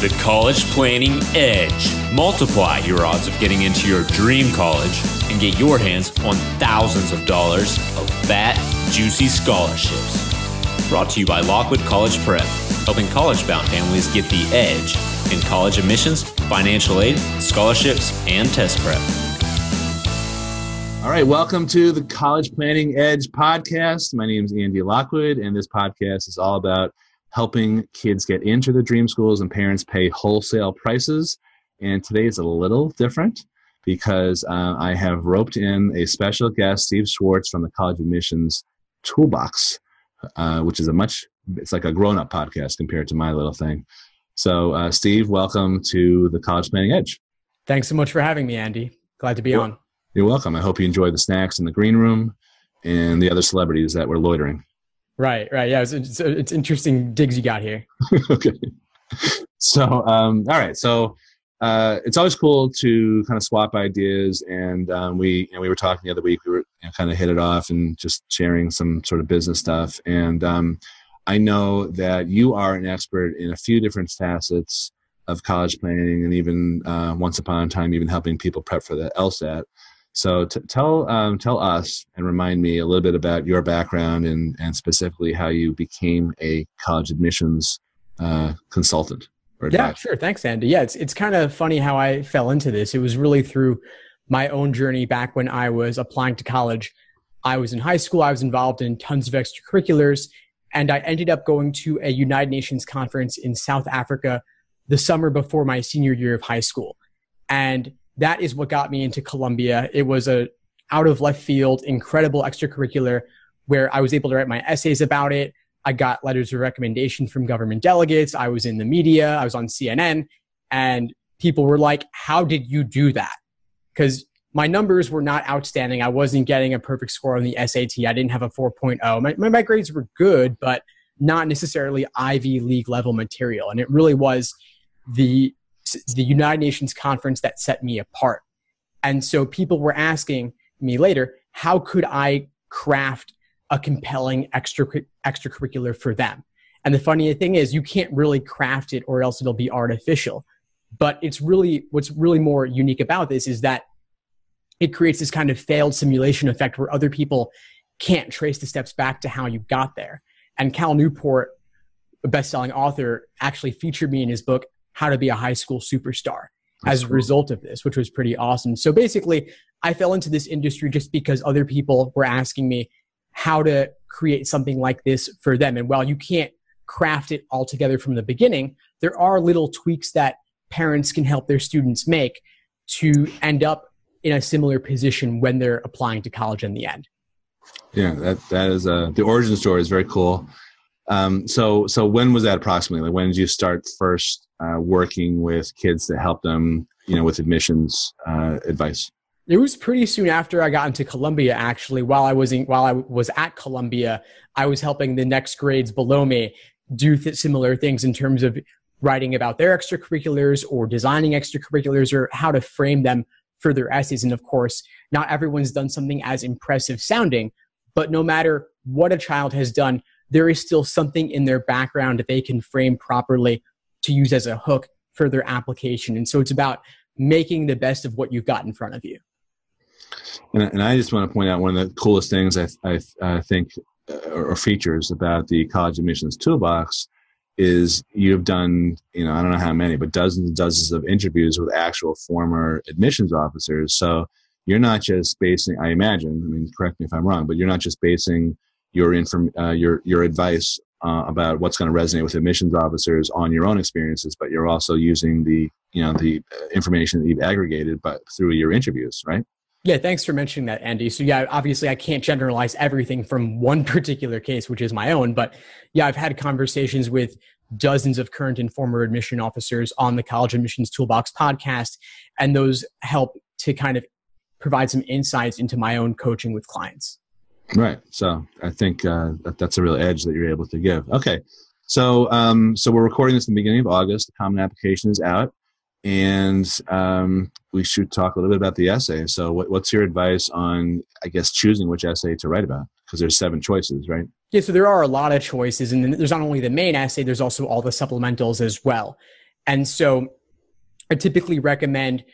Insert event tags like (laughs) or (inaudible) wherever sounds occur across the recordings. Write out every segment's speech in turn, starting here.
the College Planning Edge. Multiply your odds of getting into your dream college and get your hands on thousands of dollars of fat, juicy scholarships. Brought to you by Lockwood College Prep, helping college bound families get the edge in college admissions, financial aid, scholarships, and test prep. All right, welcome to the College Planning Edge podcast. My name is Andy Lockwood, and this podcast is all about helping kids get into the dream schools and parents pay wholesale prices. And today is a little different because uh, I have roped in a special guest, Steve Schwartz from the College Admissions Toolbox, uh, which is a much, it's like a grown up podcast compared to my little thing. So, uh, Steve, welcome to the College Planning Edge. Thanks so much for having me, Andy. Glad to be you're, on. You're welcome. I hope you enjoy the snacks in the green room and the other celebrities that were loitering. Right, right. Yeah, it's, it's, it's interesting digs you got here. (laughs) okay. So, um, all right. So, uh, it's always cool to kind of swap ideas, and um, we you know, we were talking the other week. We were you know, kind of hit it off and just sharing some sort of business stuff. And um, I know that you are an expert in a few different facets of college planning, and even uh, once upon a time, even helping people prep for the LSAT. So t- tell um, tell us and remind me a little bit about your background and and specifically how you became a college admissions uh, consultant. yeah, sure. Thanks, Andy. Yeah, it's it's kind of funny how I fell into this. It was really through my own journey back when I was applying to college. I was in high school. I was involved in tons of extracurriculars, and I ended up going to a United Nations conference in South Africa the summer before my senior year of high school. And that is what got me into Columbia. It was a out of left field, incredible extracurricular where I was able to write my essays about it. I got letters of recommendation from government delegates. I was in the media. I was on CNN and people were like, how did you do that? Because my numbers were not outstanding. I wasn't getting a perfect score on the SAT. I didn't have a 4.0. My, my, grades were good, but not necessarily Ivy League level material. And it really was the the United Nations conference that set me apart. And so people were asking me later, how could I craft a compelling extra extracurricular for them? And the funny thing is, you can't really craft it or else it'll be artificial. But it's really what's really more unique about this is that it creates this kind of failed simulation effect where other people can't trace the steps back to how you got there. And Cal Newport, a best-selling author, actually featured me in his book how to be a high school superstar That's as a result of this, which was pretty awesome. So basically, I fell into this industry just because other people were asking me how to create something like this for them. And while you can't craft it all together from the beginning, there are little tweaks that parents can help their students make to end up in a similar position when they're applying to college in the end. Yeah, that that is uh, the origin story is very cool. Um, so so when was that approximately? Like when did you start first uh, working with kids to help them, you know, with admissions uh, advice? It was pretty soon after I got into Columbia. Actually, while I was in, while I was at Columbia, I was helping the next grades below me do th- similar things in terms of writing about their extracurriculars or designing extracurriculars or how to frame them for their essays. And of course, not everyone's done something as impressive sounding, but no matter what a child has done, there is still something in their background that they can frame properly to use as a hook for their application. And so it's about making the best of what you've got in front of you. And, and I just want to point out one of the coolest things I, I, I think uh, or features about the college admissions toolbox is you've done, you know, I don't know how many, but dozens and dozens of interviews with actual former admissions officers. So you're not just basing, I imagine, I mean, correct me if I'm wrong, but you're not just basing your inform, uh, your, your advice uh, about what's going to resonate with admissions officers on your own experiences, but you're also using the you know the uh, information that you've aggregated, but through your interviews, right? Yeah, thanks for mentioning that, Andy. So yeah, obviously I can't generalize everything from (laughs) one particular case, which is my own, but yeah, I've had conversations with dozens of current and former admission officers on the College Admissions Toolbox podcast, and those help to kind of provide some insights into my own coaching with clients. Right. So I think uh, that, that's a real edge that you're able to give. Okay. So um, so we're recording this in the beginning of August. The common application is out, and um, we should talk a little bit about the essay. So what, what's your advice on, I guess, choosing which essay to write about? Because there's seven choices, right? Yeah. So there are a lot of choices, and there's not only the main essay. There's also all the supplementals as well. And so I typically recommend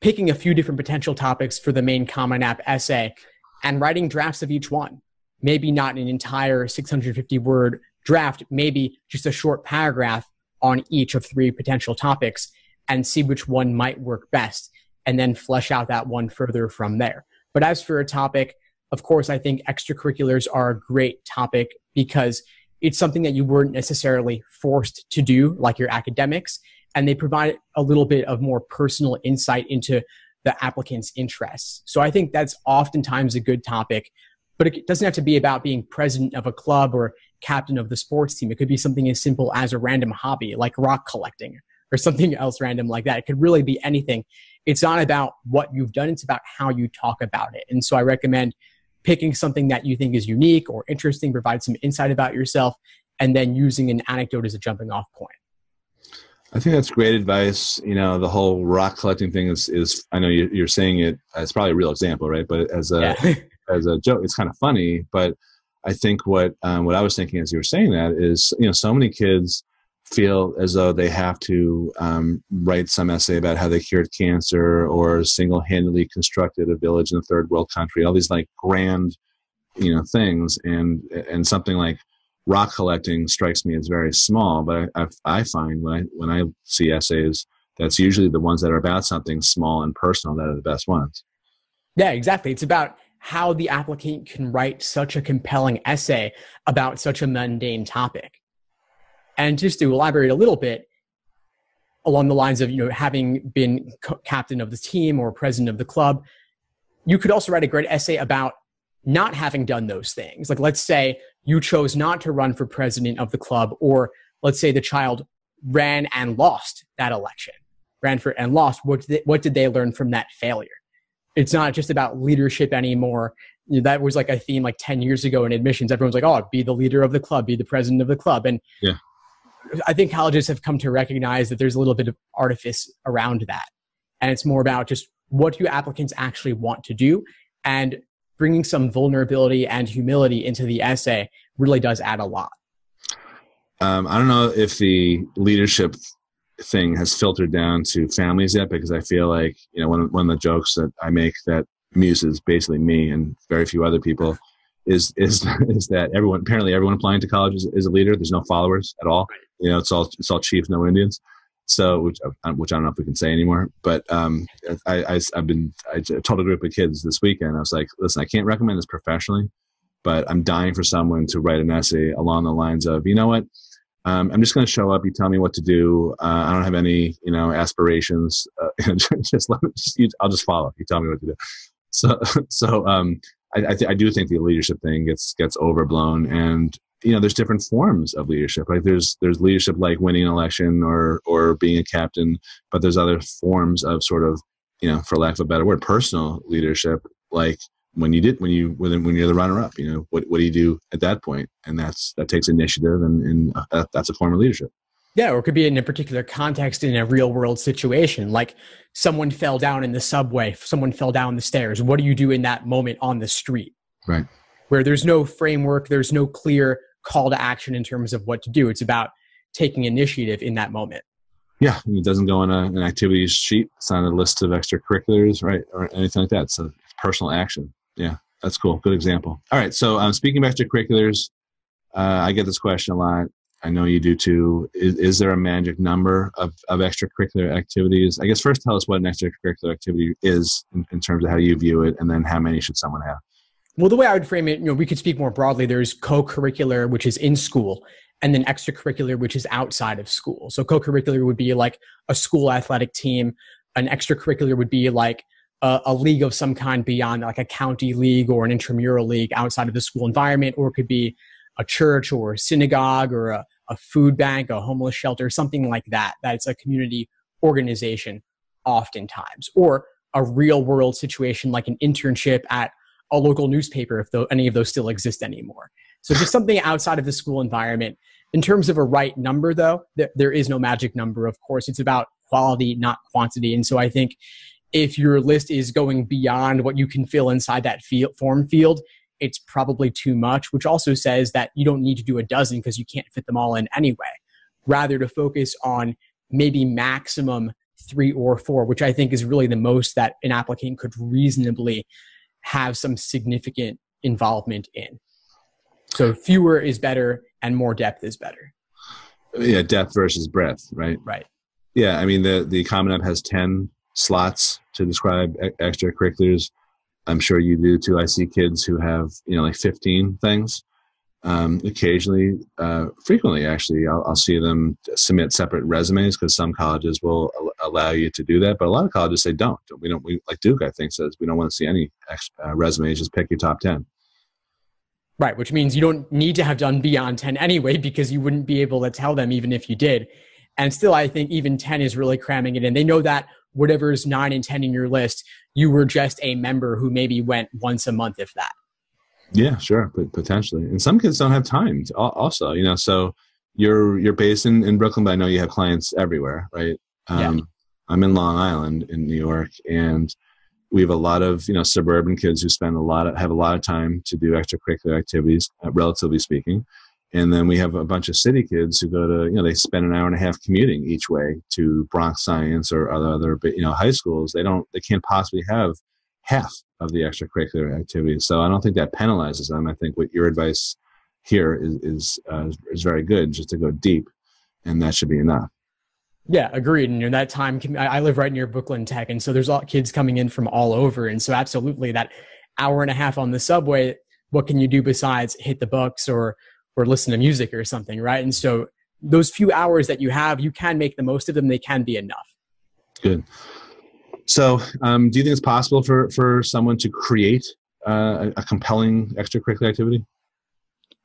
picking a few different potential topics for the main Common App essay and writing drafts of each one. Maybe not an entire 650 word draft, maybe just a short paragraph on each of three potential topics and see which one might work best and then flesh out that one further from there. But as for a topic, of course, I think extracurriculars are a great topic because it's something that you weren't necessarily forced to do, like your academics, and they provide a little bit of more personal insight into the applicant's interests. So I think that's oftentimes a good topic, but it doesn't have to be about being president of a club or captain of the sports team. It could be something as simple as a random hobby like rock collecting or something else random like that. It could really be anything. It's not about what you've done, it's about how you talk about it. And so I recommend picking something that you think is unique or interesting, provide some insight about yourself, and then using an anecdote as a jumping off point. I think that's great advice. You know, the whole rock collecting thing is, is I know you're saying it, it's probably a real example, right? But as a, yeah. (laughs) as a joke, it's kind of funny. But I think what, um, what I was thinking as you were saying that is, you know, so many kids feel as though they have to um, write some essay about how they cured cancer or single-handedly constructed a village in a third world country all these like grand you know things and and something like rock collecting strikes me as very small but i, I find when i when i see essays that's usually the ones that are about something small and personal that are the best ones. Yeah exactly. It's about how the applicant can write such a compelling essay about such a mundane topic. And just to elaborate a little bit along the lines of you know having been co- captain of the team or president of the club, you could also write a great essay about not having done those things. Like let's say you chose not to run for president of the club, or let's say the child ran and lost that election, ran for and lost. What did they, what did they learn from that failure? It's not just about leadership anymore. You know, that was like a theme like 10 years ago in admissions. Everyone's like, oh, be the leader of the club, be the president of the club. And yeah. I think colleges have come to recognize that there's a little bit of artifice around that. And it's more about just what do applicants actually want to do and bringing some vulnerability and humility into the essay really does add a lot. Um, I don't know if the leadership thing has filtered down to families yet because I feel like, you know, one, one of the jokes that I make that muses basically me and very few other people is is (laughs) is that everyone apparently everyone applying to college is, is a leader. There's no followers at all. You know, it's all it's all chiefs, no Indians. So, which which I don't know if we can say anymore. But um, I, I have been I told a group of kids this weekend. I was like, listen, I can't recommend this professionally, but I'm dying for someone to write an essay along the lines of, you know what. Um, I'm just going to show up. You tell me what to do. Uh, I don't have any, you know, aspirations. Uh, (laughs) just let me, just, you, I'll just follow. You tell me what to do. So, (laughs) so um, I, I, th- I, do think the leadership thing gets gets overblown, and you know, there's different forms of leadership. Like there's there's leadership like winning an election or or being a captain, but there's other forms of sort of you know, for lack of a better word, personal leadership, like when you did when you when, when you're the runner up. You know, what what do you do at that point? And that's that takes initiative, and and uh, that's a form of leadership. Yeah, or it could be in a particular context in a real world situation, like someone fell down in the subway, someone fell down the stairs. What do you do in that moment on the street? Right. Where there's no framework, there's no clear call to action in terms of what to do. It's about taking initiative in that moment. Yeah, it doesn't go on a, an activities sheet. It's on a list of extracurriculars, right, or anything like that. So personal action. Yeah, that's cool. Good example. All right. So um, speaking of extracurriculars, uh, I get this question a lot. I know you do too. Is, is there a magic number of, of extracurricular activities? I guess first tell us what an extracurricular activity is in, in terms of how you view it, and then how many should someone have? Well, the way I would frame it, you know, we could speak more broadly. There's co-curricular, which is in school, and then extracurricular, which is outside of school. So co-curricular would be like a school athletic team. An extracurricular would be like a, a, league of some kind beyond, like a county league or an intramural league outside of the school environment, or it could be a church or a synagogue or a, a food bank, a homeless shelter, something like that. That's a community organization oftentimes, or a real world situation like an internship at a local newspaper if though any of those still exist anymore. So just something outside of the school environment. In terms of a right number, though, th- there is no magic number. Of course, it's about quality, not quantity. And so I think if your list is going beyond what you can fill inside that field, form field, it's probably too much, which also says that you don't need to do a dozen because you can't fit them all in anyway. Rather, to focus on maybe maximum three or four, which I think is really the most that an applicant could reasonably have some significant involvement in. So fewer is better and more depth is better. Yeah, depth versus breadth, right? Right. Yeah, I mean the the Common App has ten slots to describe e- extracurriculars. I'm sure you do too. I see kids who have you know like 15 things. Um, occasionally, uh, frequently actually, I'll, I'll, see them submit separate resumes because some colleges will al- allow you to do that, but a lot of colleges say don't. We don't. We like Duke, I think, says we don't want to see any ex- uh, resumes. Just pick your top 10. Right, which means you don't need to have done beyond 10 anyway, because you wouldn't be able to tell them even if you did. And still, I think even 10 is really cramming it in. They know that whatever is 9 and 10 in your list, you were just a member who maybe went once a month, if that. Yeah, sure, but potentially. And some kids don't have time to, also, you know, so you're you're based in, in Brooklyn, but I know you have clients everywhere, right? Um, yeah. I'm in Long Island in New York, and we have a lot of you know suburban kids who spend a lot of have a lot of time to do extracurricular activities, uh, relatively speaking. And then we have a bunch of city kids who go to, you know, they spend an hour and a half commuting each way to Bronx Science or other, other you know, high schools. They don't, they can't possibly have half of the extracurricular activities. So I don't think that penalizes them. I think what your advice here is is, uh, is very good, just to go deep, and that should be enough. Yeah, agreed. And you know, that time, I live right near Brooklyn Tech, and so there's all kids coming in from all over, and so absolutely that hour and a half on the subway. What can you do besides hit the books or or listen to music or something, right? And so those few hours that you have, you can make the most of them. They can be enough. Good. So, um, do you think it's possible for for someone to create uh, a, compelling extracurricular activity?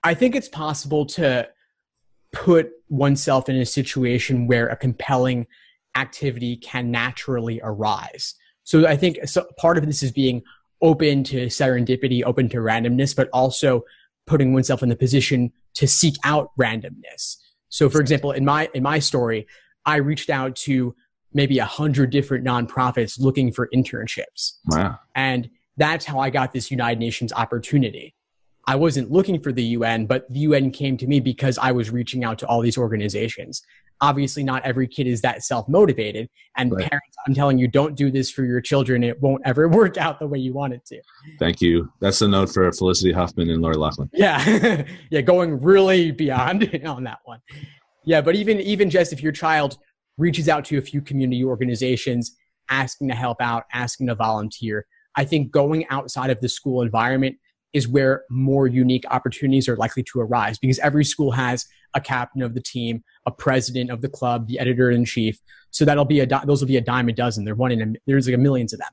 I think it's possible to put oneself in a situation where a compelling activity can naturally arise. So I think so part of this is being open to serendipity, open to randomness, but also putting oneself in the position to seek out randomness. So for example, in my in my story, I reached out to maybe a hundred different nonprofits looking for internships. Wow. And that's how I got this United Nations opportunity. I wasn't looking for the UN, but the UN came to me because I was reaching out to all these organizations. Obviously, not every kid is that self motivated. And right. parents, I'm telling you, don't do this for your children. It won't ever (laughs) work out the way you want it to. Thank you. That's the note for Felicity Huffman and Lori Loughlin. Yeah. (laughs) yeah. Going really beyond (laughs) on that one. Yeah. But even, even just if your child reaches out to a few community organizations, asking to help out, asking to volunteer, I think going outside of the school environment is where more unique opportunities are likely to arise because every school has a captain of the team, a president of the club, the editor in chief. So that'll be a those will be a dime a dozen. They're one in a, there's like a millions of them.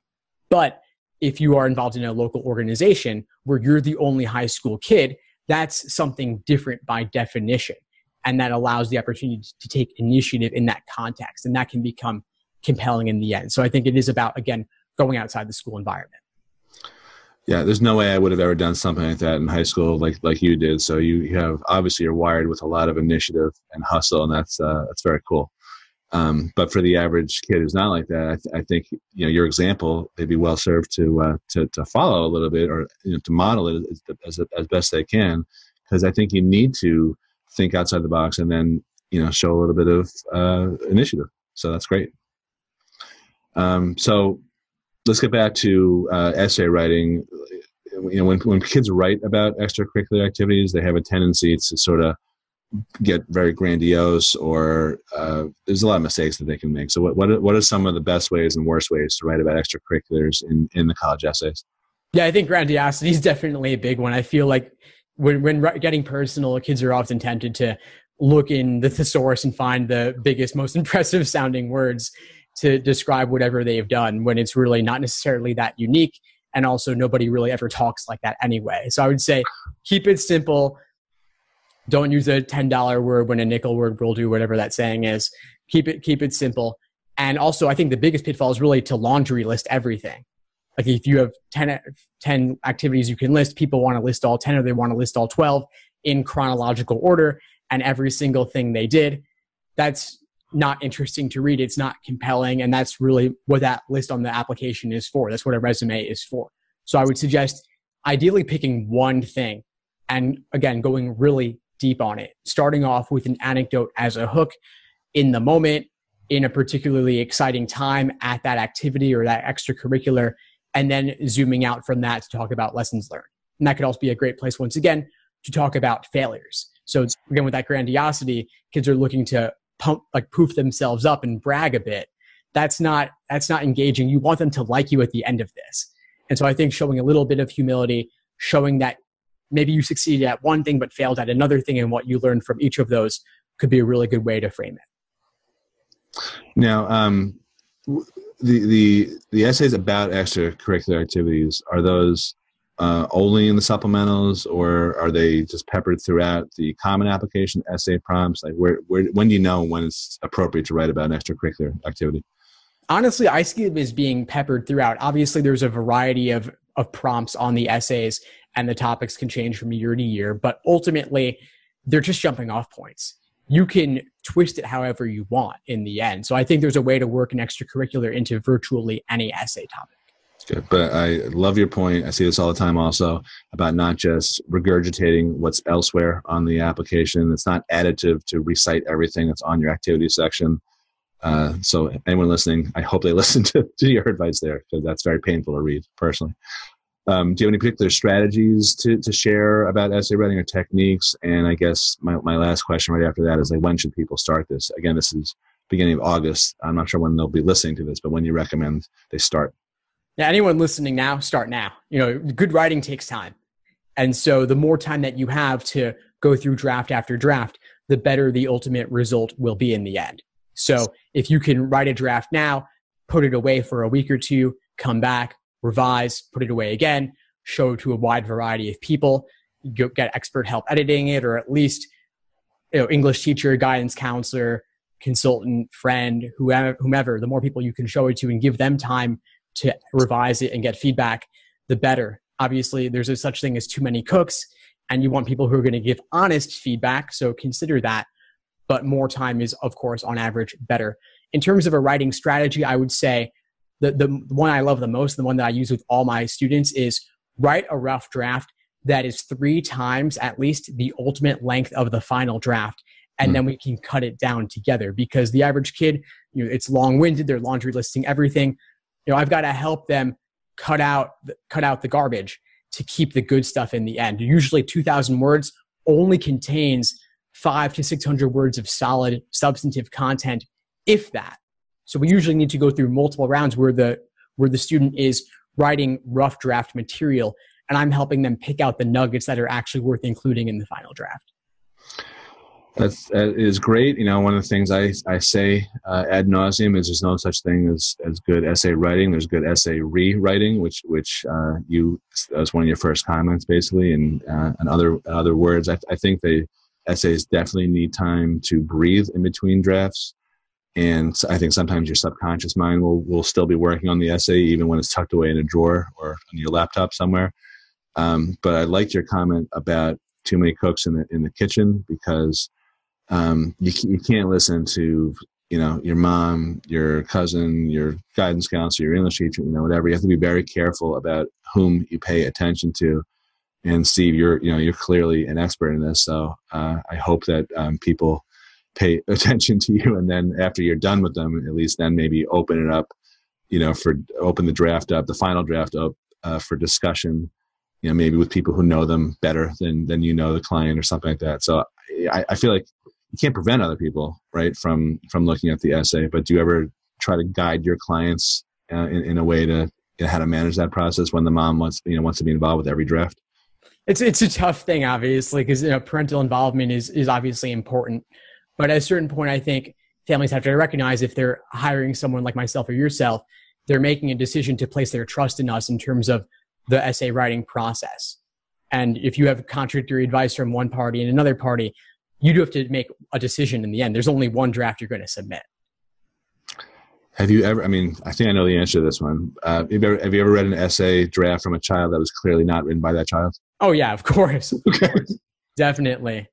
But if you are involved in a local organization where you're the only high school kid, that's something different by definition. And that allows the opportunity to take initiative in that context. And that can become compelling in the end. So I think it is about, again, going outside the school environment yeah there's no way i would have ever done something like that in high school like like you did so you, have obviously you're wired with a lot of initiative and hustle and that's uh, that's very cool um, but for the average kid who's not like that I, th- I think you know your example they'd be well served to uh, to, to follow a little bit or you know to model it as, as, as best they can because i think you need to think outside the box and then you know show a little bit of uh, initiative so that's great um, so let's get back to uh, essay writing. You know, when when kids write about extracurricular activities, they have a tendency to sort of get very grandiose, or uh, there's a lot of mistakes that they can make. So, what what are, what are some of the best ways and worst ways to write about extracurriculars in in the college essays? Yeah, I think grandiosity is definitely a big one. I feel like when when getting personal, kids are often tempted to look in the thesaurus and find the biggest, most (laughs) impressive sounding words to describe whatever they've done when it's really not necessarily that unique. And also, nobody really ever talks like that anyway. So I would say keep it simple. Don't use a $10 word when a nickel word will do, whatever that saying is. Keep it, keep it simple. And also, I think the biggest pitfall is really to laundry list everything. Like if you have 10, 10 activities you can list, people want to list all 10 or they want to list all 12 in chronological order and every single thing they did. That's not interesting to read. It's not compelling. And that's really what that list on the application is for. That's what a resume is for. So I would suggest ideally picking one thing and again, going really deep on it, starting off with an anecdote as a hook in the moment, in a particularly exciting time at that activity or that extracurricular, and then zooming out from that to talk about lessons learned. And that could also be a great place, once again, to talk about failures. So again, with that grandiosity, kids are looking to pump, like poof themselves up and brag a bit. That's not that's not engaging. You want them to like you at the end of this. And so I think showing a little bit of humility, showing that maybe you succeeded at one thing but failed at another thing, and what you learned from each of those could be a really good way to frame it. Now, um, the the the essays about extracurricular activities are those uh, only in the supplementals, or are they just peppered throughout the common application essay prompts? Like, where, where, when do you know when it's appropriate to write about an extracurricular activity? Honestly, I see it as being peppered throughout. Obviously, there's a variety of of prompts on the essays, and the topics can change from year to year. But ultimately, they're just jumping off points. You can twist it however you want in the end. So I think there's a way to work an extracurricular into virtually any essay topic. Good. But I love your point. I see this all the time also about not just regurgitating what's elsewhere on the application. It's not additive to recite everything that's on your activity section. Uh, so anyone listening, I hope they (laughs) listen to, to your advice there because that's very painful to read personally. Um, do you have any particular strategies to, to share about essay writing or techniques? And I guess my, my last question right after that is like, when should people start this? Again, this is beginning of August. I'm not sure when they'll be listening to this, but when you recommend they start. Yeah, anyone listening now, start now. You know, good writing takes time. And so the more time that you have to go through draft after draft, the better the ultimate result will be in the end. So if you can write a draft now, put it away for a week or two, come back, revise, put it away again, show it to a wide variety of people, get expert help editing it, or at least you know, English teacher, guidance counselor, consultant, friend, whoever, whomever, the more people you can show it to and give them time to revise it and get feedback, the better. Obviously, there's a such thing as too many cooks, and you want people who are going to give honest feedback. So consider that. But more time is, of course, on average, better. In terms of a writing strategy, I would say the, the one I love the most, the one that I use with all my students is write a rough draft that is three times at least the ultimate length of the final draft and mm. then we can cut it down together. Because the average kid you know it's long-winded they're laundry listing everything. You know i've got to help them cut out cut out the garbage to keep the good stuff in the end. Usually 2000 words only contains 5 to 600 words of solid substantive content if that so we usually need to go through multiple rounds where the where the student is writing rough draft material and i'm helping them pick out the nuggets that are actually worth including in the final draft that's that is great. You know, one of the things I I say uh, ad nauseum is there's no such thing as as good essay writing. There's good essay rewriting, which which uh, you that was one of your first comments basically, and uh, and other other words. I, I think the essays definitely need time to breathe in between drafts, and I think sometimes your subconscious mind will will still be working on the essay even when it's tucked away in a drawer or on your laptop somewhere. Um, but I liked your comment about too many cooks in the in the kitchen because um, you, you can't listen to you know your mom your cousin your guidance counselor your english teacher you know whatever you have to be very careful about whom you pay attention to and steve you're you know you're clearly an expert in this so uh, i hope that um, people pay (laughs) attention to you and then after you're done with them at least then maybe open it up you know for open the draft up the final draft up uh, for discussion you know maybe with people who know them better than than you know the client or something like that. So I, I feel like you can't prevent other people right from from looking at the essay but do you ever try to guide your clients uh, in, in a way to you know, how to manage that process when the mom wants you know wants to be involved with every draft? It's it's a tough thing obviously because you know parental involvement is is obviously important but at a certain point i think families have to recognize if they're hiring someone like myself or yourself they're making a decision to place their trust in us in terms of the essay writing process and if you have contradictory advice from one party and another party you do have to make a decision in the end. There's only one draft you're going to submit. Have you ever? I mean, I think I know the answer to this one. Uh, have, you ever, have you ever read an essay draft from a child that was clearly not written by that child? Oh yeah, of course. Okay. Definitely.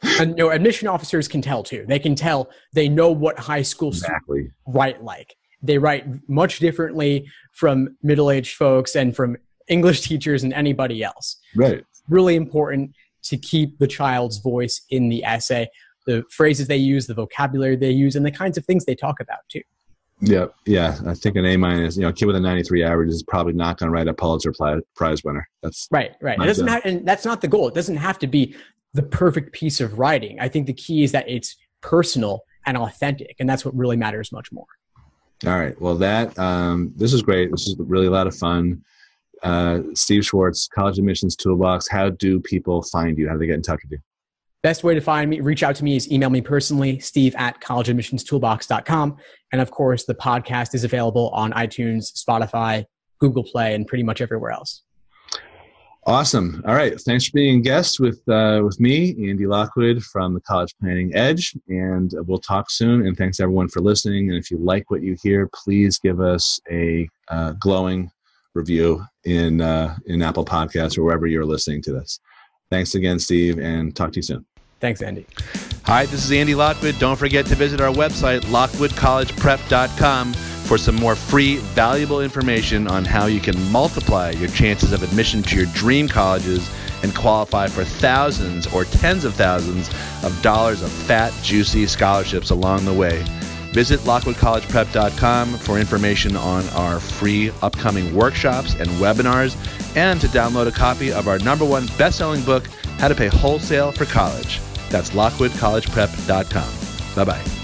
(laughs) And you know, admission officers can tell too. They can tell. They know what high school exactly write like. They write much differently from middle-aged folks and from English teachers and anybody else. Right. really important to keep the child's voice in the essay. the phrases they use, the vocabulary they use, and the kinds of things they talk about too. Yeah, yeah. I think an A minus, you know, a kid with a 93 average is probably not going to write a Pulitzer Prize winner. That's right, right. It doesn't have, and that's not the goal. It doesn't have to be the perfect piece of writing. I think the key is that it's personal and authentic, and that's what really matters much more. All right. Well, that um, this is great. This is really a lot of fun. Uh, Steve Schwartz, College Admissions Toolbox. How do people find you? How do they get in touch with you? Best way to find me, reach out to me is email me personally, steve at collegeadmissionstoolbox.com. And of course, the podcast is available on iTunes, Spotify, Google Play, and pretty much everywhere else. Awesome. All right. Thanks for being a guest with uh, with me, Andy Lockwood from the College Planning Edge, and we'll talk soon. And thanks everyone for listening. And if you like what you hear, please give us a uh, glowing review in uh, in Apple Podcasts or wherever you're listening to this. Thanks again, Steve, and talk to you soon. Thanks, Andy. Hi, this is Andy Lockwood. Don't forget to visit our website, lockwoodcollegeprep.com, for some more free, valuable information on how you can multiply your chances of admission to your dream colleges and qualify for thousands or tens of thousands of dollars of fat, juicy scholarships along the way. Visit lockwoodcollegeprep.com for information on our free upcoming workshops and webinars and to download a copy of our number one best-selling book, How to Pay Wholesale for College. That's lockwoodcollegeprep.com. Bye-bye.